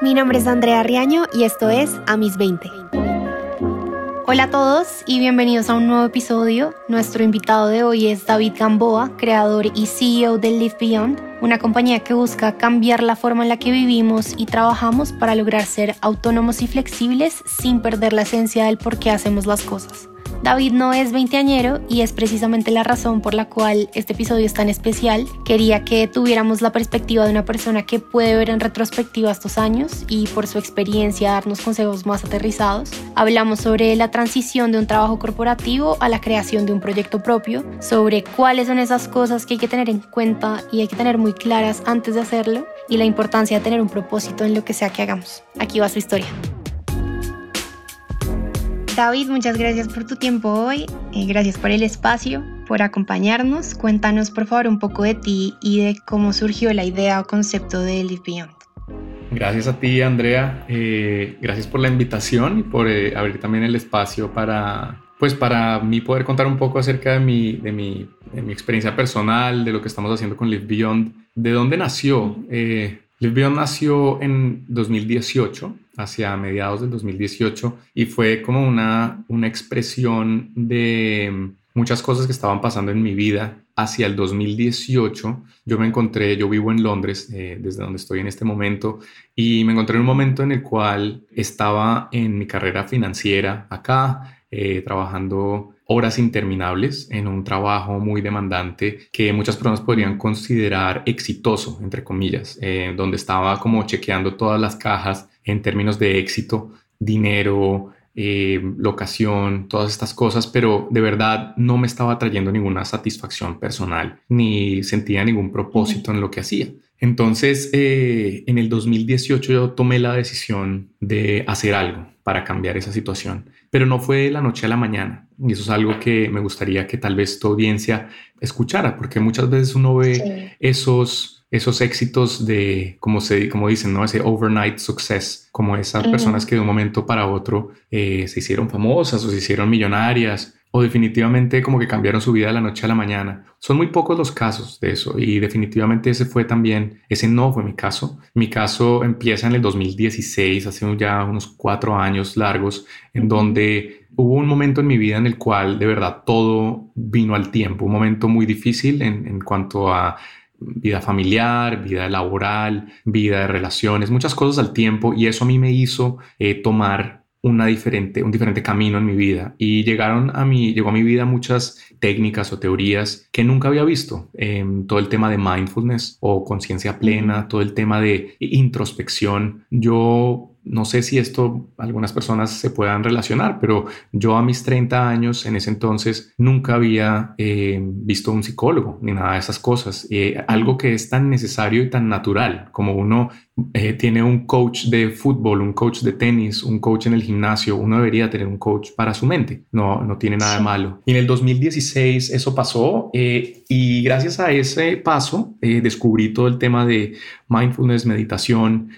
Mi nombre es Andrea Riaño y esto es A mis 20. Hola a todos y bienvenidos a un nuevo episodio. Nuestro invitado de hoy es David Gamboa, creador y CEO de Live Beyond, una compañía que busca cambiar la forma en la que vivimos y trabajamos para lograr ser autónomos y flexibles sin perder la esencia del por qué hacemos las cosas. David no es veinteañero y es precisamente la razón por la cual este episodio es tan especial. Quería que tuviéramos la perspectiva de una persona que puede ver en retrospectiva estos años y por su experiencia darnos consejos más aterrizados. Hablamos sobre la transición de un trabajo corporativo a la creación de un proyecto propio, sobre cuáles son esas cosas que hay que tener en cuenta y hay que tener muy claras antes de hacerlo y la importancia de tener un propósito en lo que sea que hagamos. Aquí va su historia. David, muchas gracias por tu tiempo hoy, eh, gracias por el espacio, por acompañarnos. Cuéntanos por favor un poco de ti y de cómo surgió la idea o concepto de Live Beyond. Gracias a ti, Andrea. Eh, gracias por la invitación y por eh, abrir también el espacio para, pues para mí poder contar un poco acerca de mi, de mi, de mi experiencia personal, de lo que estamos haciendo con Live Beyond, de dónde nació. Live nació en 2018, hacia mediados del 2018, y fue como una, una expresión de muchas cosas que estaban pasando en mi vida. Hacia el 2018 yo me encontré, yo vivo en Londres, eh, desde donde estoy en este momento, y me encontré en un momento en el cual estaba en mi carrera financiera acá, eh, trabajando horas interminables en un trabajo muy demandante que muchas personas podrían considerar exitoso, entre comillas, eh, donde estaba como chequeando todas las cajas en términos de éxito, dinero, eh, locación, todas estas cosas, pero de verdad no me estaba trayendo ninguna satisfacción personal ni sentía ningún propósito en lo que hacía. Entonces, eh, en el 2018 yo tomé la decisión de hacer algo para cambiar esa situación, pero no fue de la noche a la mañana. Y eso es algo que me gustaría que tal vez tu audiencia escuchara, porque muchas veces uno ve esos, esos éxitos de, como, se, como dicen, ¿no? ese overnight success, como esas personas que de un momento para otro eh, se hicieron famosas o se hicieron millonarias o definitivamente como que cambiaron su vida de la noche a la mañana. Son muy pocos los casos de eso y definitivamente ese fue también, ese no fue mi caso. Mi caso empieza en el 2016, hace ya unos cuatro años largos, en donde hubo un momento en mi vida en el cual de verdad todo vino al tiempo, un momento muy difícil en, cuanto a vida familiar, vida laboral, vida de relaciones, muchas cosas al tiempo y eso a mí me hizo eh, tomar una diferente, un diferente camino en mi vida y llegaron a mí, llegó a mi vida muchas técnicas o teorías que nunca había visto. en todo el tema de mindfulness o conciencia plena, todo el tema de introspección. Yo no sé si esto algunas personas se puedan relacionar, pero yo a mis 30 años en ese entonces nunca había eh, visto un psicólogo ni nada de esas cosas. Eh, algo que es tan necesario y tan natural como uno eh, tiene un coach de fútbol, un coach de tenis, un coach en el gimnasio, uno debería tener un coach para su mente. No, no tiene nada de malo. Y en el 2016 eso pasó y gracias a ese paso descubrí todo el tema de mindfulness, meditación,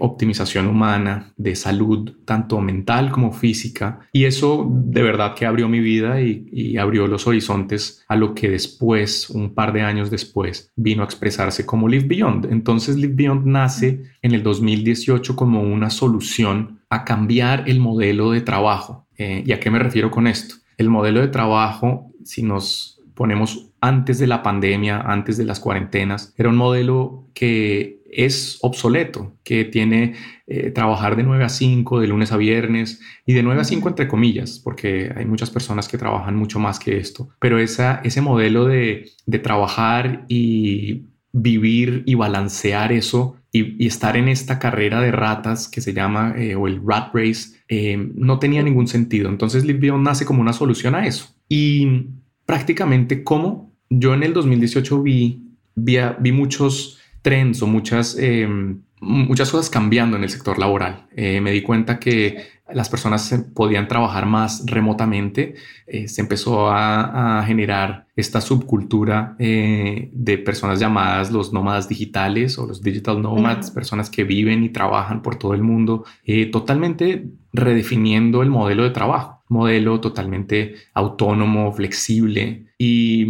optimización humana de salud, tanto mental como física. Y eso de verdad que abrió mi vida y, abrió los horizontes a lo que después, un par de años después, vino a expresarse como Live Beyond. Entonces Live Beyond nace en el 2018 como una solución a cambiar el modelo de trabajo. Eh, ¿Y a qué me refiero con esto? El modelo de trabajo, si nos ponemos antes de la pandemia, antes de las cuarentenas, era un modelo que es obsoleto, que tiene eh, trabajar de 9 a 5, de lunes a viernes, y de 9 a 5 entre comillas, porque hay muchas personas que trabajan mucho más que esto, pero esa, ese modelo de, trabajar y vivir y balancear eso y, estar en esta carrera de ratas que se llama, eh, o el rat race, eh, no tenía ningún sentido. Entonces Live nace como una solución a eso. Y prácticamente como yo en el 2018 vi, vi, vi muchos trends o muchas, em, muchas cosas cambiando en el sector laboral. Eh, me di cuenta que las personas podían trabajar más remotamente. Eh, se empezó a, generar esta subcultura eh, de personas llamadas los nómadas digitales o los digital nomads, personas que viven y trabajan por todo el mundo, totalmente redefiniendo el modelo de trabajo, modelo totalmente autónomo, flexible y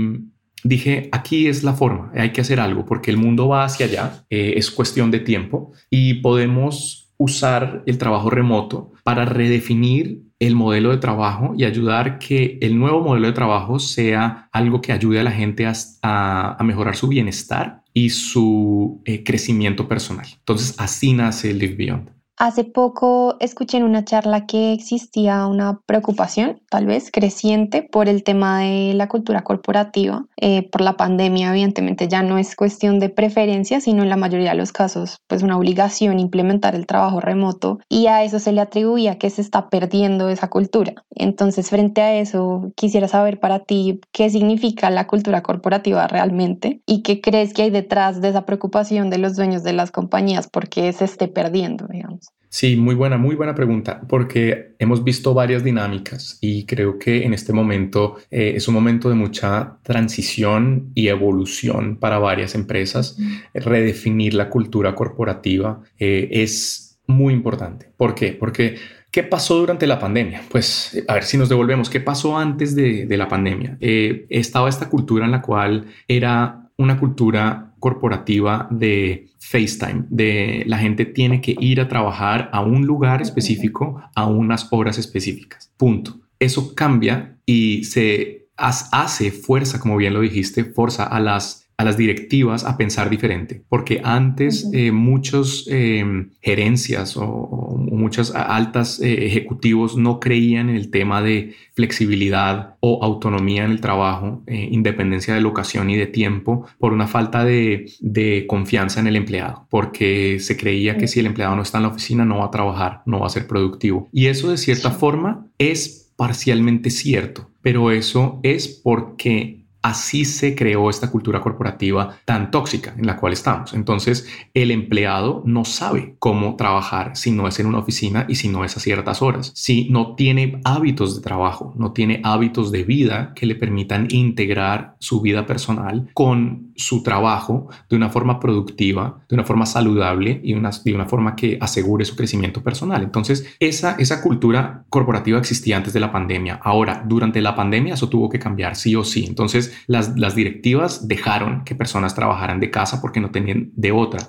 dije, aquí es la forma, hay que hacer algo porque el mundo va hacia allá, eh, es cuestión de tiempo y podemos usar el trabajo remoto para redefinir el modelo de trabajo y ayudar que el nuevo modelo de trabajo sea algo que ayude a la gente a, mejorar su bienestar y su eh, crecimiento personal. Entonces así nace Live Beyond. Hace poco escuché en una charla que existía una preocupación, tal vez creciente, por el tema de la cultura corporativa. Eh, por la pandemia, evidentemente, ya no es cuestión de preferencia, sino en la mayoría de los casos, pues una obligación implementar el trabajo remoto y a eso se le atribuía que se está perdiendo esa cultura. Entonces, frente a eso, quisiera saber para ti qué significa la cultura corporativa realmente y qué crees que hay detrás de esa preocupación de los dueños de las compañías porque se esté perdiendo, digamos. Sí, muy buena, muy buena pregunta, porque hemos visto varias dinámicas y creo que en este momento eh, es un momento de mucha transición y evolución para varias empresas. Redefinir la cultura corporativa eh, es muy importante. ¿Por qué? Porque ¿Qué pasó durante la pandemia? Pues a ver si nos devolvemos, ¿qué pasó antes de, la pandemia? Eh, estaba esta cultura en la cual era una cultura corporativa de FaceTime, de la gente tiene que ir a trabajar a un lugar específico a unas horas específicas. Punto. Eso cambia y se hace fuerza, como bien lo dijiste, fuerza a las a las directivas a pensar diferente, porque antes eh, muchos em, gerencias o, muchas altas eh, ejecutivos no creían en el tema de flexibilidad o autonomía en el trabajo, eh, independencia de locación y de tiempo, por una falta de, de, confianza en el empleado, porque se creía que si el empleado no está en la oficina no va a trabajar, no va a ser productivo. Y eso de cierta forma es parcialmente cierto, pero eso es porque así se creó esta cultura corporativa tan tóxica en la cual estamos. Entonces, el empleado no sabe cómo trabajar si no es en una oficina y si no es a ciertas horas, si no tiene hábitos de trabajo, no tiene hábitos de vida que le permitan integrar su vida personal con su trabajo de una forma productiva, de una forma saludable y una, de una forma que asegure su crecimiento personal. Entonces, esa, esa cultura corporativa existía antes de la pandemia. Ahora, durante la pandemia, eso tuvo que cambiar sí o sí. Entonces, las, directivas dejaron que personas trabajaran de casa porque no tenían de otra.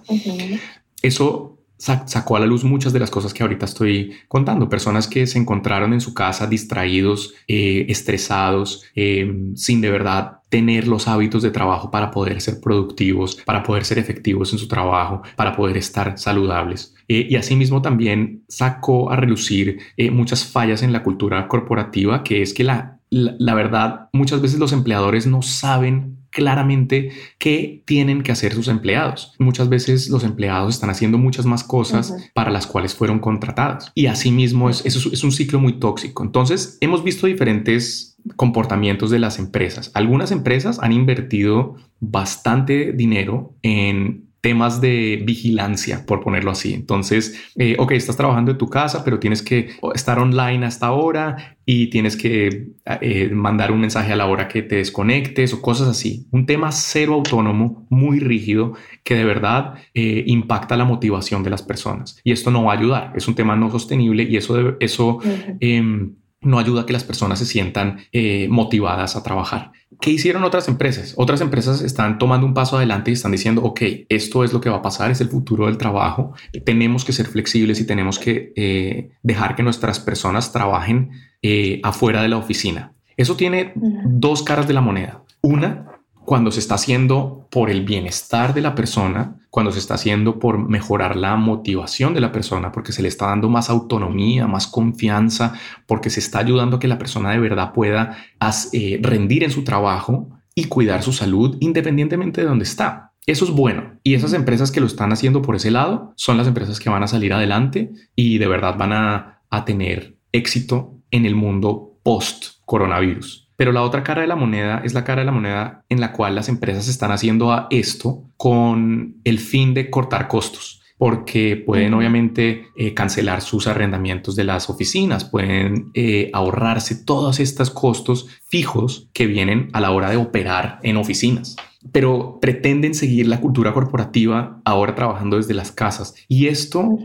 Eso sacó a la luz muchas de las cosas que ahorita estoy contando. Personas que se encontraron en su casa distraídos, eh, estresados, em, sin de verdad tener los hábitos de trabajo para poder ser productivos, para poder ser efectivos en su trabajo, para poder estar saludables. Eh, y asimismo también sacó a relucir eh, muchas fallas en la cultura corporativa, que es que la la, verdad, muchas veces los empleadores no saben claramente qué tienen que hacer sus empleados. Muchas veces los empleados están haciendo muchas más cosas para las cuales fueron contratados. Y asimismo es, eso es un ciclo muy tóxico. Entonces, hemos visto diferentes comportamientos de las empresas. Algunas empresas han invertido bastante dinero en temas de vigilancia, por ponerlo así. Entonces, eh, ok, estás trabajando en tu casa, pero tienes que estar online hasta ahora y tienes que eh, mandar un mensaje a la hora que te desconectes o cosas así. Un tema cero autónomo, muy rígido, que de verdad eh, impacta la motivación de las personas. Y esto no va a ayudar. Es un tema no sostenible y eso, eso no ayuda a que las personas se sientan eh, motivadas a trabajar. ¿Qué hicieron otras empresas? Otras empresas están tomando un paso adelante y están diciendo, ok, esto es lo que va a pasar, es el futuro del trabajo, tenemos que ser flexibles y tenemos que eh, dejar que nuestras personas trabajen eh, afuera de la oficina. Eso tiene dos caras de la moneda. Una, cuando se está haciendo por el bienestar de la persona, cuando se está haciendo por mejorar la motivación de la persona, porque se le está dando más autonomía, más confianza, porque se está ayudando a que la persona de verdad pueda eh, rendir en su trabajo y cuidar su salud independientemente de dónde está. Eso es bueno. Y esas empresas que lo están haciendo por ese lado son las empresas que van a salir adelante y de verdad van a, a tener éxito en el mundo post coronavirus. Pero la otra cara de la moneda es la cara de la moneda en la cual las empresas están haciendo a esto con el fin de cortar costos porque pueden obviamente eh, cancelar sus arrendamientos de las oficinas, pueden eh, ahorrarse todos estos costos fijos que vienen a la hora de operar en oficinas pero pretenden seguir la cultura corporativa ahora trabajando desde las casas. Y esto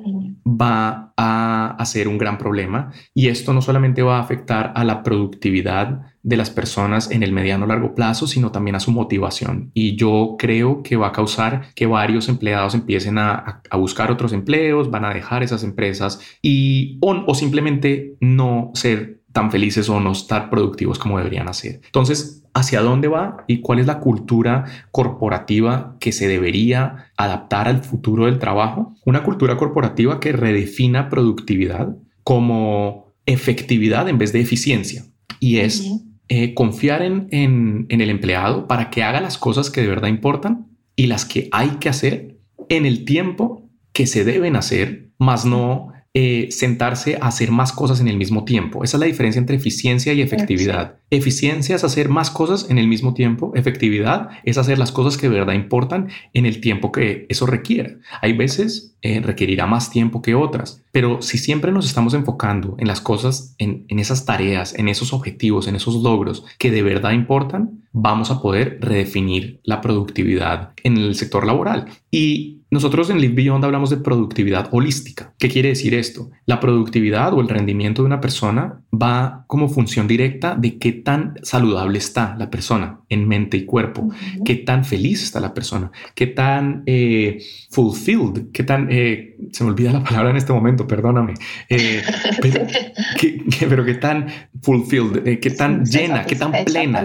va a, ser un gran problema y esto no solamente va a afectar a la productividad de las personas en el mediano largo plazo, sino también a su motivación. Y yo creo que va a causar que varios empleados empiecen a, buscar otros empleos, van a dejar esas empresas y o simplemente no ser tan felices o no estar productivos como deberían hacer. Entonces, ¿hacia dónde va y cuál es la cultura corporativa que se debería adaptar al futuro del trabajo? Una cultura corporativa que redefina productividad como efectividad en vez de eficiencia. Y es eh, confiar en, en el empleado para que haga las cosas que de verdad importan y las que hay que hacer en el tiempo que se deben hacer, más no eh, sentarse a hacer más cosas en el mismo tiempo. Esa es la diferencia entre eficiencia y efectividad. Eficiencia es hacer más cosas en el mismo tiempo. Efectividad es hacer las cosas que de verdad importan en el tiempo que eso requiera. Hay veces eh, requerirá más tiempo que otras, pero si siempre nos estamos enfocando en las cosas, en, en esas tareas, en esos objetivos, en esos logros que de verdad importan, vamos a poder redefinir la productividad en el sector laboral. Y nosotros en Live Beyond hablamos de productividad holística. ¿Qué quiere decir esto? La productividad o el rendimiento de una persona va como función directa de qué tan saludable está la persona en mente y cuerpo, qué tan feliz está la persona, qué tan eh, fulfilled, qué tan, eh, se me olvida la palabra en este momento, perdóname, eh, pero, qué tan fulfilled, qué tan llena, qué tan plena.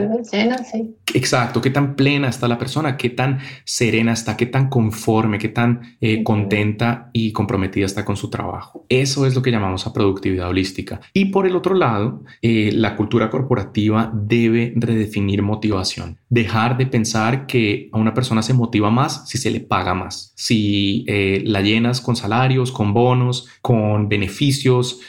Exacto, qué tan plena está la persona, qué tan serena está, qué tan conforme, qué tan contenta y comprometida está con su trabajo. Eso es lo que llamamos a productividad holística. Y por el otro lado, la cultura corporativa debe redefinir motivación Dejar de pensar que a una persona se motiva más si se le paga más, si eh, la llenas con salarios, con bonos, con beneficios.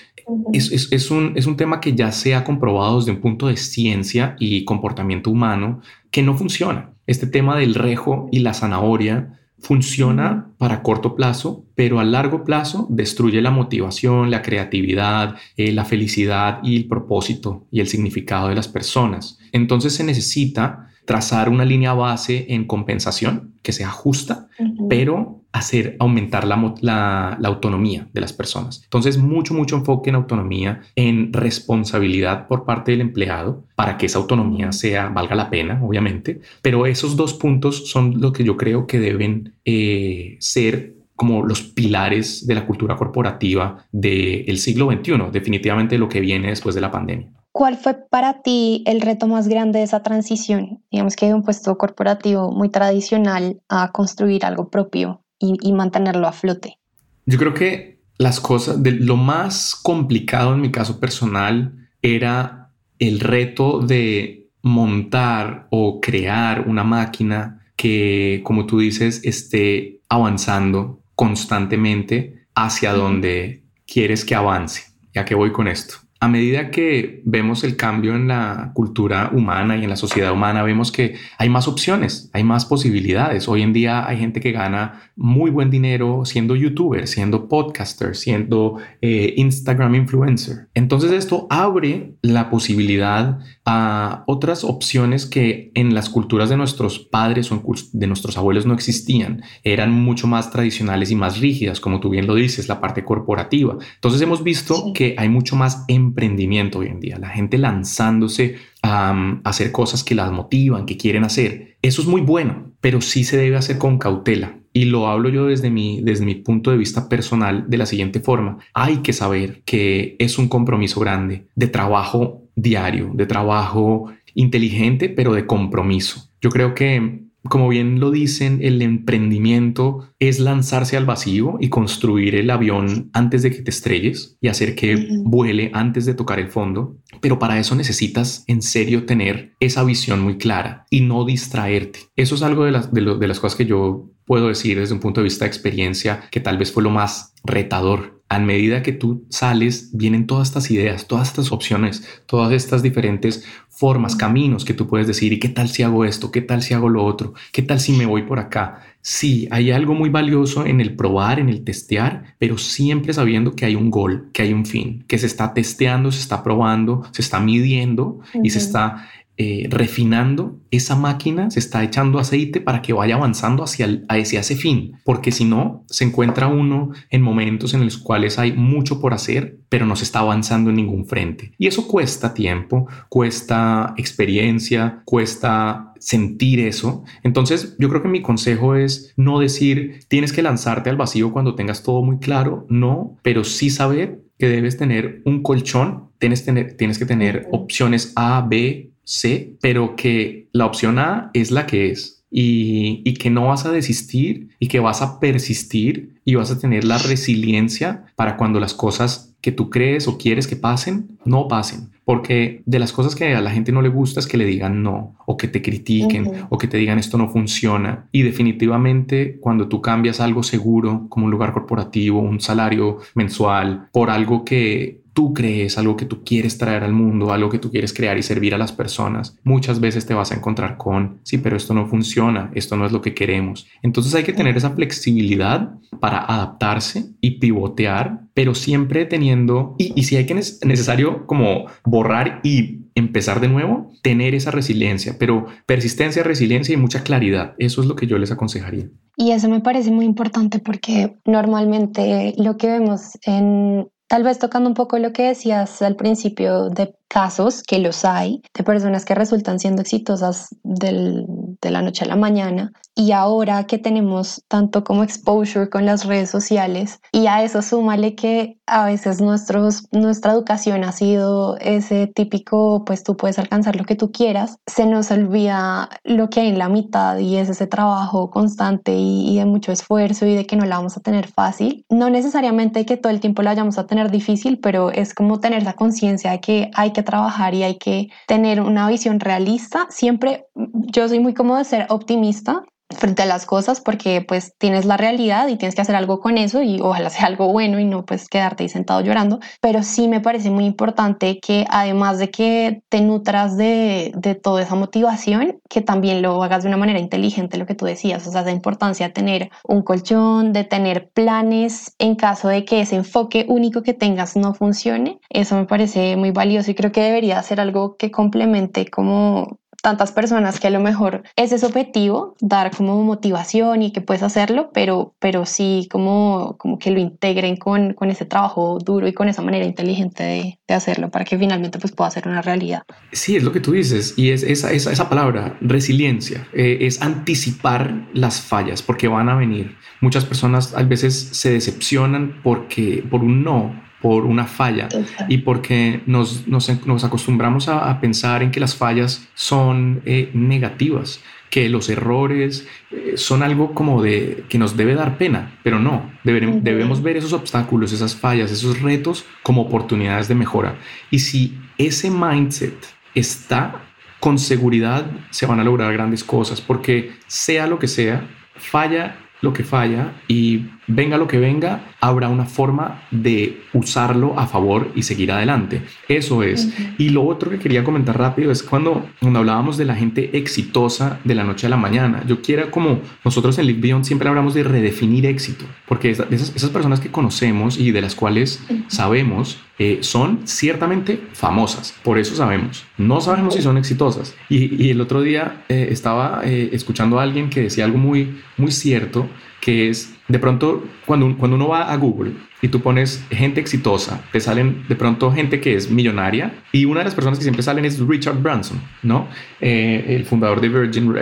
Es, un, es un tema que ya se ha comprobado desde un punto de ciencia y comportamiento humano que no funciona. Este tema del rejo y la zanahoria funciona para corto plazo, pero a largo plazo destruye la motivación, la creatividad, eh, la felicidad y el propósito y el significado de las personas. Entonces se necesita trazar una línea base en compensación que sea justa, pero hacer aumentar la, autonomía de las personas. Entonces, mucho, mucho enfoque en autonomía, en responsabilidad por parte del empleado para que esa autonomía sea, valga la pena, obviamente. Pero esos dos puntos son lo que yo creo que deben eh, ser como los pilares de la cultura corporativa del siglo XXI, definitivamente lo que viene después de la pandemia. ¿Cuál fue para ti el reto más grande de esa transición? Digamos que de un puesto corporativo muy tradicional a construir algo propio y, mantenerlo a flote. Yo creo que las cosas, de, lo más complicado en mi caso personal era el reto de montar o crear una máquina que, como tú dices, esté avanzando constantemente hacia donde quieres que avance. ¿Ya que voy con esto? A medida que vemos el cambio en la cultura humana y en la sociedad humana, vemos que hay más opciones, hay más posibilidades. Hoy en día hay gente que gana muy buen dinero siendo youtuber, siendo podcaster, siendo eh, Instagram influencer. Entonces esto abre la posibilidad a otras opciones que en las culturas de nuestros padres o de nuestros abuelos no existían. Eran mucho más tradicionales y más rígidas, como tú bien lo dices, la parte corporativa. Entonces hemos visto que hay mucho más emprendimiento hoy en día, la gente lanzándose a, hacer cosas que las motivan, que quieren hacer. Eso es muy bueno, pero sí se debe hacer con cautela. Y lo hablo yo desde mi, desde mi punto de vista personal de la siguiente forma. Hay que saber que es un compromiso grande de trabajo diario, de trabajo inteligente, pero de compromiso. Yo creo que como bien lo dicen, el emprendimiento es lanzarse al vacío y construir el avión antes de que te estrelles y hacer que vuele antes de tocar el fondo. Pero para eso necesitas en serio tener esa visión muy clara y no distraerte. Eso es algo de las, de, de las cosas que yo puedo decir desde un punto de vista de experiencia que tal vez fue lo más retador a medida que tú sales, vienen todas estas ideas, todas estas opciones, todas estas diferentes formas, caminos que tú puedes decir, ¿y qué tal si hago esto? ¿Qué tal si hago lo otro? ¿Qué tal si me voy por acá? Sí, hay algo muy valioso en el probar, en el testear, pero siempre sabiendo que hay un gol, que hay un fin, que se está testeando, se está probando, se está midiendo y se está eh, refinando, esa máquina se está echando aceite para que vaya avanzando hacia, hacia ese fin, porque si no, se encuentra uno en momentos en los cuales hay mucho por hacer, pero no se está avanzando en ningún frente. Y eso cuesta tiempo, cuesta experiencia, cuesta sentir eso. Entonces, yo creo que mi consejo es no decir tienes que lanzarte al vacío cuando tengas todo muy claro, no, pero sí saber que debes tener un colchón, tienes, tener, tienes que tener opciones A, B, C, pero que la opción A es la que es. Y, y, que no vas a desistir y que vas a persistir y vas a tener la resiliencia para cuando las cosas que tú crees o quieres que pasen, no pasen. Porque de las cosas que a la gente no le gusta es que le digan no, o que te critiquen, o que te digan esto no funciona. Y definitivamente cuando tú cambias algo seguro, como un lugar corporativo, un salario mensual, por algo que tú crees, algo que tú quieres traer al mundo, algo que tú quieres crear y servir a las personas, muchas veces te vas a encontrar con, sí, pero esto no funciona, esto no es lo que queremos. Entonces hay que tener esa flexibilidad para adaptarse y pivotear, pero siempre teniendo, y, si hay que es necesario como borrar y empezar de nuevo, tener esa resiliencia, pero persistencia, resiliencia y mucha claridad. Eso es lo que yo les aconsejaría. Y eso me parece muy importante porque normalmente lo que vemos en Tal vez tocando un poco lo que decías al principio de casos, que los hay, de personas que resultan siendo exitosas del, de la noche a la mañana. Y ahora que tenemos tanto como exposure con las redes sociales, y a eso súmale que a veces nuestros, nuestra educación ha sido ese típico, pues tú puedes alcanzar lo que tú quieras, se nos olvida lo que hay en la mitad y es ese trabajo constante y, y de mucho esfuerzo y de que no la vamos a tener fácil. No necesariamente que todo el tiempo la vayamos a tener difícil, pero es como tener la conciencia de que hay que trabajar y hay que tener una visión realista. Siempre yo soy muy cómodo de ser optimista frente a las cosas porque pues tienes la realidad y tienes que hacer algo con eso y ojalá sea algo bueno y no pues quedarte ahí sentado llorando, pero sí me parece muy importante que además de que te nutras de, de toda esa motivación, que también lo hagas de una manera inteligente, lo que tú decías, o sea, la importancia de tener un colchón, de tener planes en caso de que ese enfoque único que tengas no funcione, eso me parece muy valioso y creo que debería ser algo que complemente como tantas personas que a lo mejor ese es objetivo, dar como motivación y que puedes hacerlo, pero, pero sí como, como que lo integren con, con ese trabajo duro y con esa manera inteligente de, de, hacerlo para que finalmente pues pueda ser una realidad. Sí, es lo que tú dices y es esa, esa, esa palabra, resiliencia, eh, es anticipar las fallas porque van a venir. Muchas personas a veces se decepcionan porque por un no por una falla y porque nos, nos, nos acostumbramos a, pensar en que las fallas son eh, negativas, que los errores eh, son algo como de que nos debe dar pena, pero no, debemos ver esos obstáculos, esas fallas, esos retos como oportunidades de mejora. Y si ese mindset está con seguridad, se van a lograr grandes cosas, porque sea lo que sea, falla lo que falla y venga lo que venga, habrá una forma de usarlo a favor y seguir adelante. Eso es. Y lo otro que quería comentar rápido es cuando, cuando hablábamos de la gente exitosa de la noche a la mañana. Yo quiero como nosotros en Live Beyond siempre hablamos de redefinir éxito, porque esas, esas personas que conocemos y de las cuales sabemos eh, son ciertamente famosas, por eso sabemos. No sabemos si son exitosas. Y, el otro día eh, estaba eh, escuchando a alguien que decía algo muy, muy cierto, que es de pronto cuando, cuando uno va a Google y tú pones gente exitosa, te salen de pronto gente que es millonaria y una de las personas que siempre salen es Richard Branson, ¿no? el fundador de Virgin,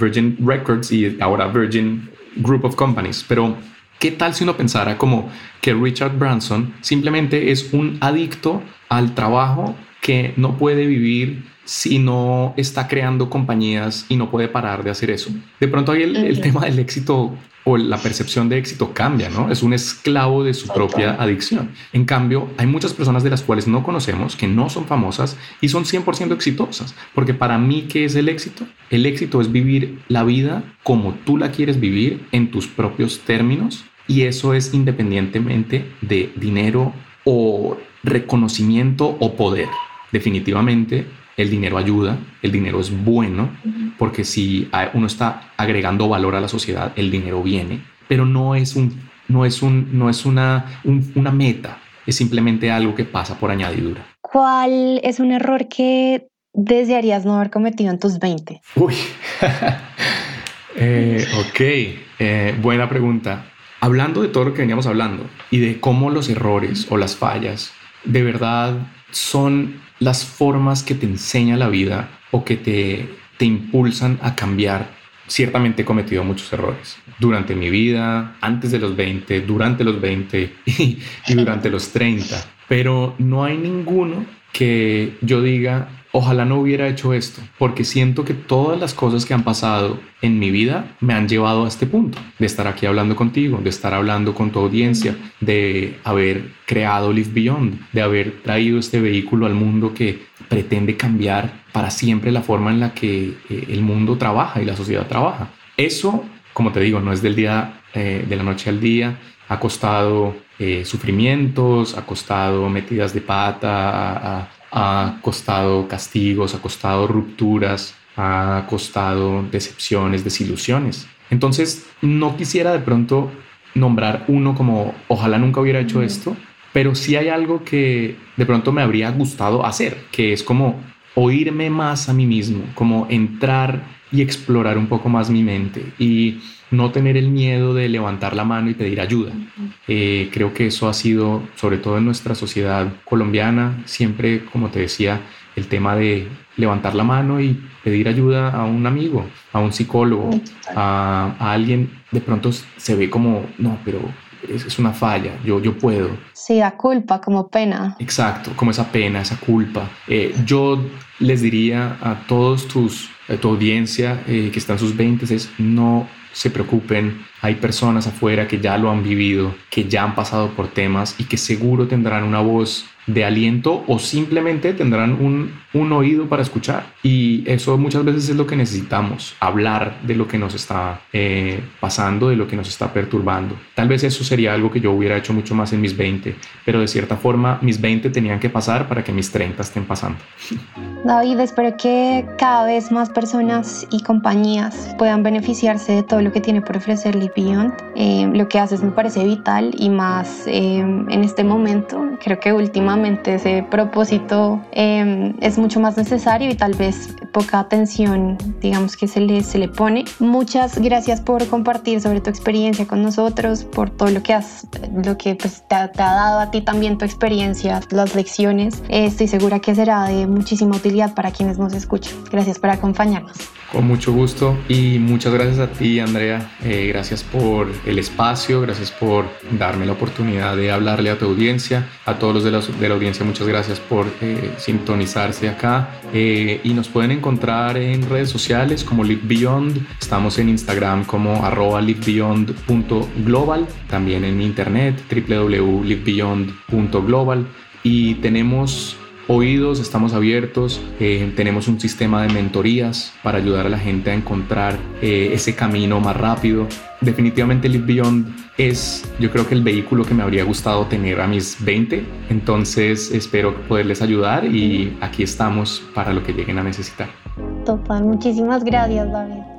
Virgin Records y ahora Virgin Group of Companies. Pero ¿Qué tal si uno pensara como que Richard Branson simplemente es un adicto al trabajo que no puede vivir si no está creando compañías y no puede parar de hacer eso? De pronto ahí el, tema del éxito o la percepción de éxito cambia, ¿no? Es un esclavo de su propia adicción. En cambio, hay muchas personas de las cuales no conocemos, que no son famosas y son 100% exitosas. Porque para mí, ¿qué es el éxito? El éxito es vivir la vida como tú la quieres vivir en tus propios términos y eso es independientemente de dinero o reconocimiento o poder. Definitivamente el dinero ayuda, el dinero es bueno, porque si uno está agregando valor a la sociedad, el dinero viene, pero no es, un, no es, un, no es una, una meta, es simplemente algo que pasa por añadidura. ¿Cuál es un error que desearías no haber cometido en tus 20? Uy, eh, ok, eh, buena pregunta. Hablando de todo lo que veníamos hablando y de cómo los errores o las fallas de verdad son las formas que te enseña la vida o que te, te impulsan a cambiar. Ciertamente he cometido muchos errores durante mi vida, antes de los 20, durante los 20 y, y durante los 30, pero no hay ninguno que yo diga, ojalá no hubiera hecho esto, porque siento que todas las cosas que han pasado en mi vida me han llevado a este punto, de estar aquí hablando contigo, de estar hablando con tu audiencia, de haber creado Live Beyond, de haber traído este vehículo al mundo que pretende cambiar para siempre la forma en la que eh, el mundo trabaja y la sociedad trabaja. Eso, como te digo, no es del día, eh, de la noche al día, ha costado eh, sufrimientos, ha costado metidas de pata, ha, costado castigos, ha costado rupturas, ha costado decepciones, desilusiones. Entonces, no quisiera de pronto nombrar uno como ojalá nunca hubiera hecho esto, pero sí hay algo que de pronto me habría gustado hacer, que es como oírme más a mí mismo, como entrar y explorar un poco más mi mente y no tener el miedo de levantar la mano y pedir ayuda. Eh, creo que eso ha sido, sobre todo en nuestra sociedad colombiana, siempre, como te decía, el tema de levantar la mano y pedir ayuda a un amigo, a un psicólogo, a, a alguien, de pronto se ve como, no, pero es, una falla, yo, yo puedo. Sí, da culpa, como pena. Exacto, como esa pena, esa culpa. Eh, yo les diría a todos tus, a tu audiencia eh, que están sus 20 es no se preocupen, hay personas afuera que ya lo han vivido, que ya han pasado por temas y que seguro tendrán una voz de aliento o simplemente tendrán un, un, oído para escuchar. Y eso muchas veces es lo que necesitamos, hablar de lo que nos está eh, pasando, de lo que nos está perturbando. Tal vez eso sería algo que yo hubiera hecho mucho más en mis 20, pero de cierta forma mis 20 tenían que pasar para que mis 30 estén pasando. David, espero que cada vez más personas y compañías puedan beneficiarse de todo lo que tiene por ofrecer Beyond. Eh, lo que haces me parece vital y más eh, en este momento. Creo que últimamente ese propósito em, es mucho más necesario y tal vez poca atención, digamos, que se le, se le pone. Muchas gracias por compartir sobre tu experiencia con nosotros, por todo lo que, has, lo que pues, te, ha, dado a ti también tu experiencia, las lecciones. estoy segura que será de muchísima utilidad para quienes nos escuchan. Gracias por acompañarnos. Con mucho gusto y muchas gracias a ti, Andrea. Eh, gracias por el espacio, gracias por darme la oportunidad de hablarle a tu audiencia, a todos los de la, audiencia, muchas gracias por eh, sintonizarse acá. Eh, y nos pueden encontrar en redes sociales como Live Beyond, estamos en Instagram como livebeyond.global, también en internet www.livebeyond.global y tenemos oídos, estamos abiertos, eh, tenemos un sistema de mentorías para ayudar a la gente a encontrar eh, ese camino más rápido. Definitivamente Live Beyond es yo creo que el vehículo que me habría gustado tener a mis 20, entonces espero poderles ayudar y aquí estamos para lo que lleguen a necesitar. Total, muchísimas gracias David.